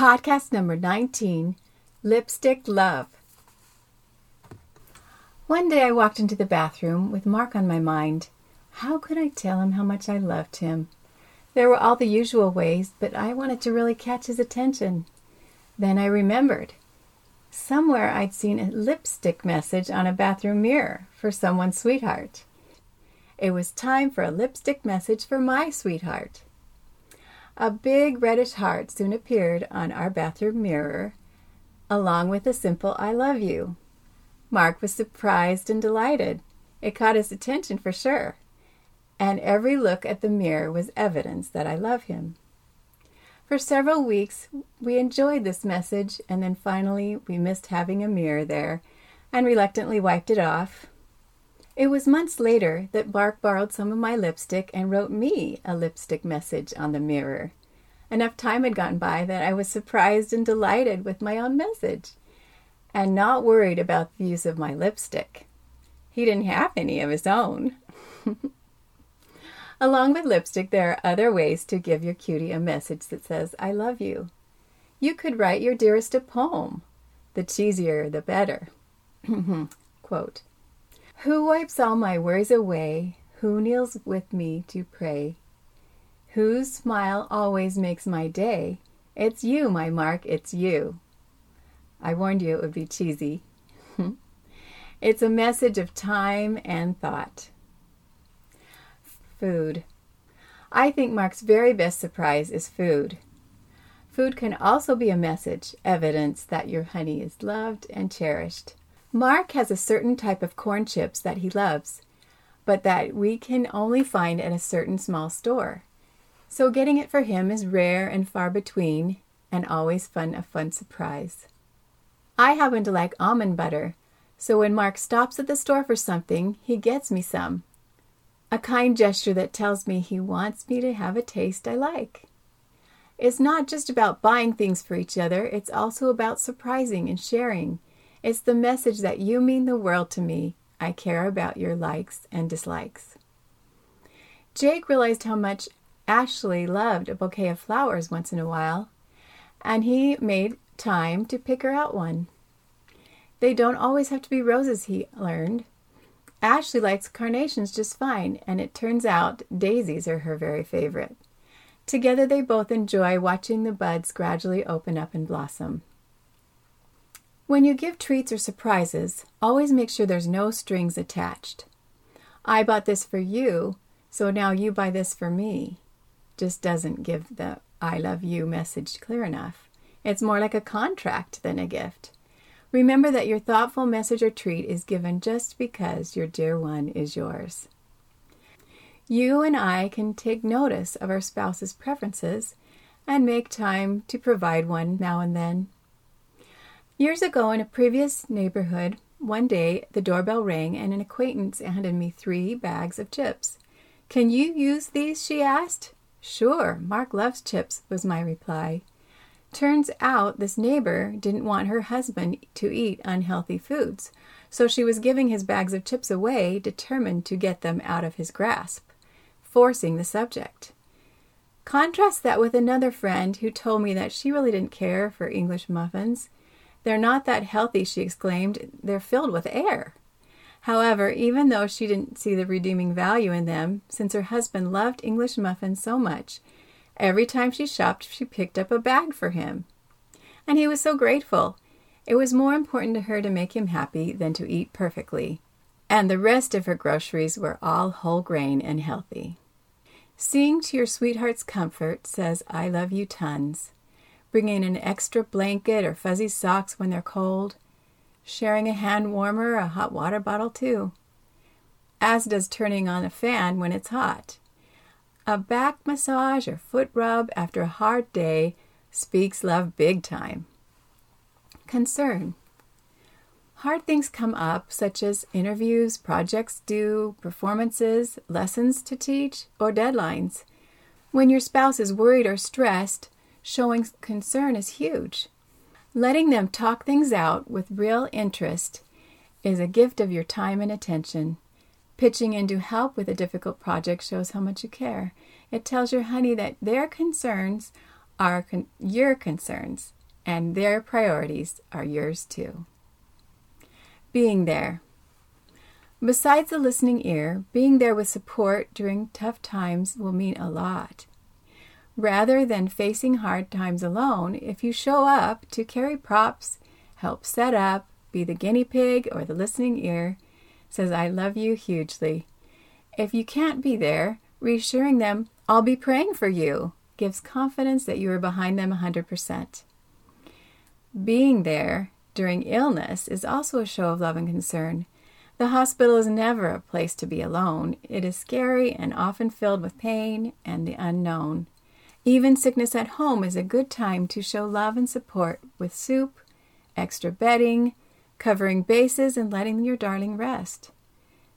Podcast number 19 Lipstick Love. One day I walked into the bathroom with Mark on my mind. How could I tell him how much I loved him? There were all the usual ways, but I wanted to really catch his attention. Then I remembered. Somewhere I'd seen a lipstick message on a bathroom mirror for someone's sweetheart. It was time for a lipstick message for my sweetheart. A big reddish heart soon appeared on our bathroom mirror, along with a simple I love you. Mark was surprised and delighted. It caught his attention for sure, and every look at the mirror was evidence that I love him. For several weeks, we enjoyed this message, and then finally we missed having a mirror there and reluctantly wiped it off. It was months later that Mark borrowed some of my lipstick and wrote me a lipstick message on the mirror. Enough time had gone by that I was surprised and delighted with my own message and not worried about the use of my lipstick. He didn't have any of his own. Along with lipstick, there are other ways to give your cutie a message that says, I love you. You could write your dearest a poem. The cheesier, the better. Quote Who wipes all my worries away? Who kneels with me to pray? Whose smile always makes my day? It's you, my Mark, it's you. I warned you it would be cheesy. it's a message of time and thought food. I think Mark's very best surprise is food. Food can also be a message, evidence that your honey is loved and cherished. Mark has a certain type of corn chips that he loves, but that we can only find at a certain small store. So getting it for him is rare and far between, and always fun a fun surprise. I happen to like almond butter, so when Mark stops at the store for something, he gets me some a kind gesture that tells me he wants me to have a taste I like. It's not just about buying things for each other, it's also about surprising and sharing. It's the message that you mean the world to me. I care about your likes and dislikes. Jake realized how much Ashley loved a bouquet of flowers once in a while, and he made time to pick her out one. They don't always have to be roses, he learned. Ashley likes carnations just fine, and it turns out daisies are her very favorite. Together, they both enjoy watching the buds gradually open up and blossom. When you give treats or surprises, always make sure there's no strings attached. I bought this for you, so now you buy this for me. Just doesn't give the I love you message clear enough. It's more like a contract than a gift. Remember that your thoughtful message or treat is given just because your dear one is yours. You and I can take notice of our spouse's preferences and make time to provide one now and then. Years ago, in a previous neighborhood, one day the doorbell rang and an acquaintance handed me three bags of chips. Can you use these? she asked. Sure, Mark loves chips, was my reply. Turns out this neighbor didn't want her husband to eat unhealthy foods, so she was giving his bags of chips away, determined to get them out of his grasp, forcing the subject. Contrast that with another friend who told me that she really didn't care for English muffins. They're not that healthy, she exclaimed. They're filled with air. However, even though she didn't see the redeeming value in them, since her husband loved English muffins so much, Every time she shopped, she picked up a bag for him. And he was so grateful. It was more important to her to make him happy than to eat perfectly. And the rest of her groceries were all whole grain and healthy. Seeing to your sweetheart's comfort says, I love you tons. Bringing an extra blanket or fuzzy socks when they're cold. Sharing a hand warmer, a hot water bottle, too. As does turning on a fan when it's hot. A back massage or foot rub after a hard day speaks love big time. Concern. Hard things come up, such as interviews, projects due, performances, lessons to teach, or deadlines. When your spouse is worried or stressed, showing concern is huge. Letting them talk things out with real interest is a gift of your time and attention. Pitching in to help with a difficult project shows how much you care. It tells your honey that their concerns are con- your concerns, and their priorities are yours too. Being there. Besides the listening ear, being there with support during tough times will mean a lot. Rather than facing hard times alone, if you show up to carry props, help set up, be the guinea pig or the listening ear, says, I love you hugely. If you can't be there, reassuring them, I'll be praying for you, gives confidence that you are behind them 100%. Being there during illness is also a show of love and concern. The hospital is never a place to be alone. It is scary and often filled with pain and the unknown. Even sickness at home is a good time to show love and support with soup, extra bedding, covering bases, and letting your darling rest.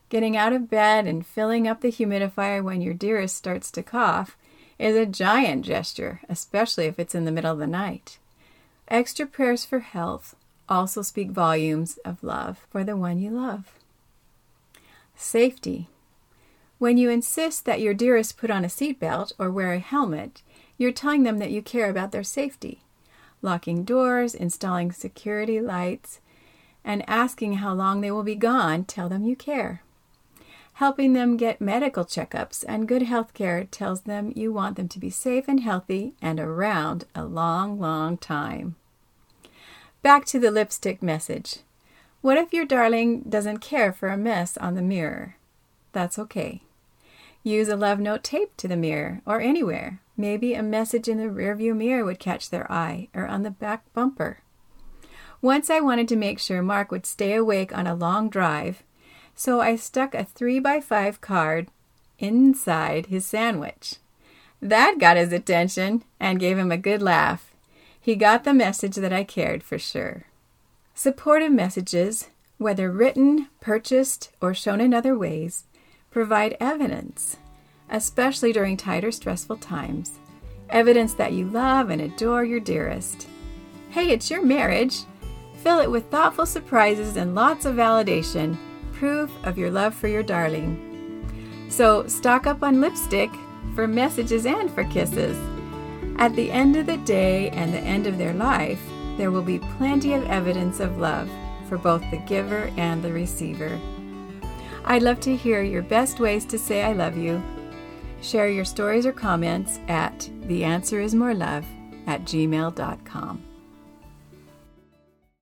Getting out of bed and filling up the humidifier when your dearest starts to cough is a giant gesture, especially if it's in the middle of the night. Extra prayers for health also speak volumes of love for the one you love. Safety. When you insist that your dearest put on a seatbelt or wear a helmet, you're telling them that you care about their safety. Locking doors, installing security lights, and asking how long they will be gone tell them you care. Helping them get medical checkups and good health care tells them you want them to be safe and healthy and around a long, long time. Back to the lipstick message. What if your darling doesn't care for a mess on the mirror? That's okay. Use a love note taped to the mirror or anywhere. Maybe a message in the rearview mirror would catch their eye or on the back bumper. Once I wanted to make sure Mark would stay awake on a long drive, so I stuck a 3 by 5 card inside his sandwich. That got his attention and gave him a good laugh. He got the message that I cared for sure. Supportive messages, whether written, purchased, or shown in other ways, provide evidence, especially during tight or stressful times. Evidence that you love and adore your dearest. Hey, it's your marriage. Fill it with thoughtful surprises and lots of validation, proof of your love for your darling. So, stock up on lipstick for messages and for kisses. At the end of the day and the end of their life, there will be plenty of evidence of love for both the giver and the receiver. I'd love to hear your best ways to say I love you. Share your stories or comments at theanswerismorelove at gmail.com.